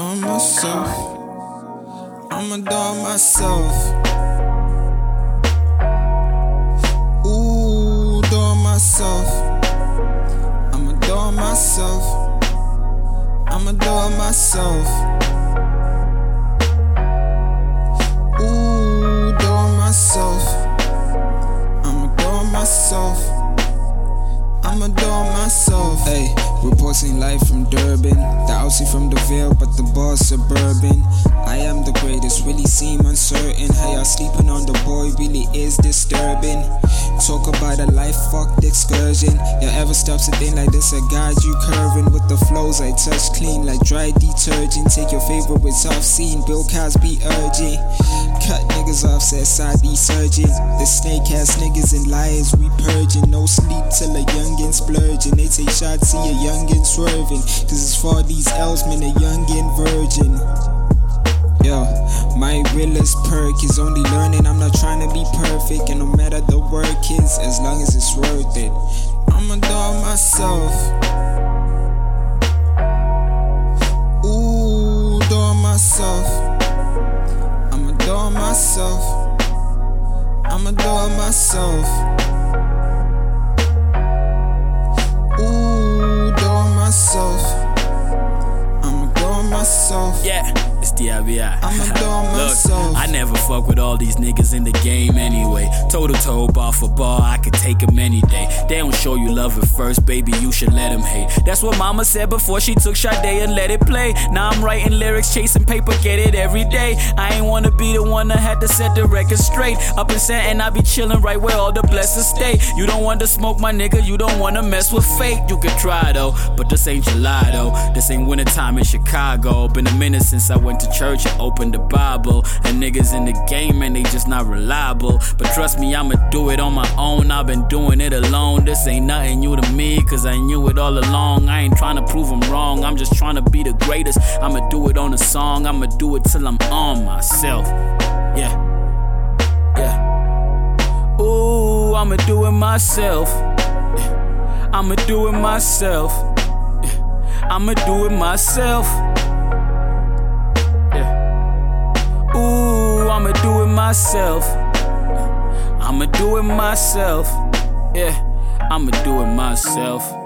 myself. I'ma do it myself. Ooh, do it myself. I'ma do it myself. I'ma do it myself. Ooh, myself. I'ma do it myself. I'ma do it myself. Hey, reporting live from Durban. The from the Vale, but the boss suburban. I am the greatest, really seem uncertain. How y'all sleeping on the boy really is disturbing. Talk about a life fucked excursion. You ever stop to think like this? A guide you curving with the flows I touch clean like dry detergent. Take your favorites off scene, Bill Cosby urging. Cut niggas off, said side be surging. The snake ass niggas and liars we purging. No sleep till a youngin' splurging. They take shots, see a youngin' swerving. Cause it's for these L's, man, a youngin' virgin. Yo, my realest perk is only learning. I'm not trying to be perfect, and no matter the work is, as long as it's worth it, I'ma do it myself. Ooh, do it myself. I'ma do it myself. Do it myself. Yeah, it's DIBI. I'ma do it myself. Look, I never fuck with all these niggas in the game anyway. Toe to toe, bar for bar, I could take 'em any day. They don't show you love at first, baby, you should let 'em hate. That's what mama said before she took Sade and let it play. Now I'm writing lyrics, chasing paper, get it every day. I ain't wanna be the one that had to set the record straight. Up in set and I be chillin' right where all the blessings stay. You don't want to smoke my nigga, you don't wanna mess with fate. You can try though, but this ain't July though. This ain't wintertime in Chicago. Been a minute since I went to church and open the Bible. And niggas in the game and they just not reliable. But trust me, I'ma do it on my own. I've been doing it alone. This ain't nothing new to me, cause I knew it all along. I ain't trying to prove I'm wrong. I'm just trying to be the greatest. I'ma do it on a song. I'ma do it till I'm on myself. Yeah. Yeah. Ooh, I'ma do it myself. I'ma do it myself. I'ma do it myself. I'ma do it myself. I'ma do it myself. Yeah, I'ma do it myself.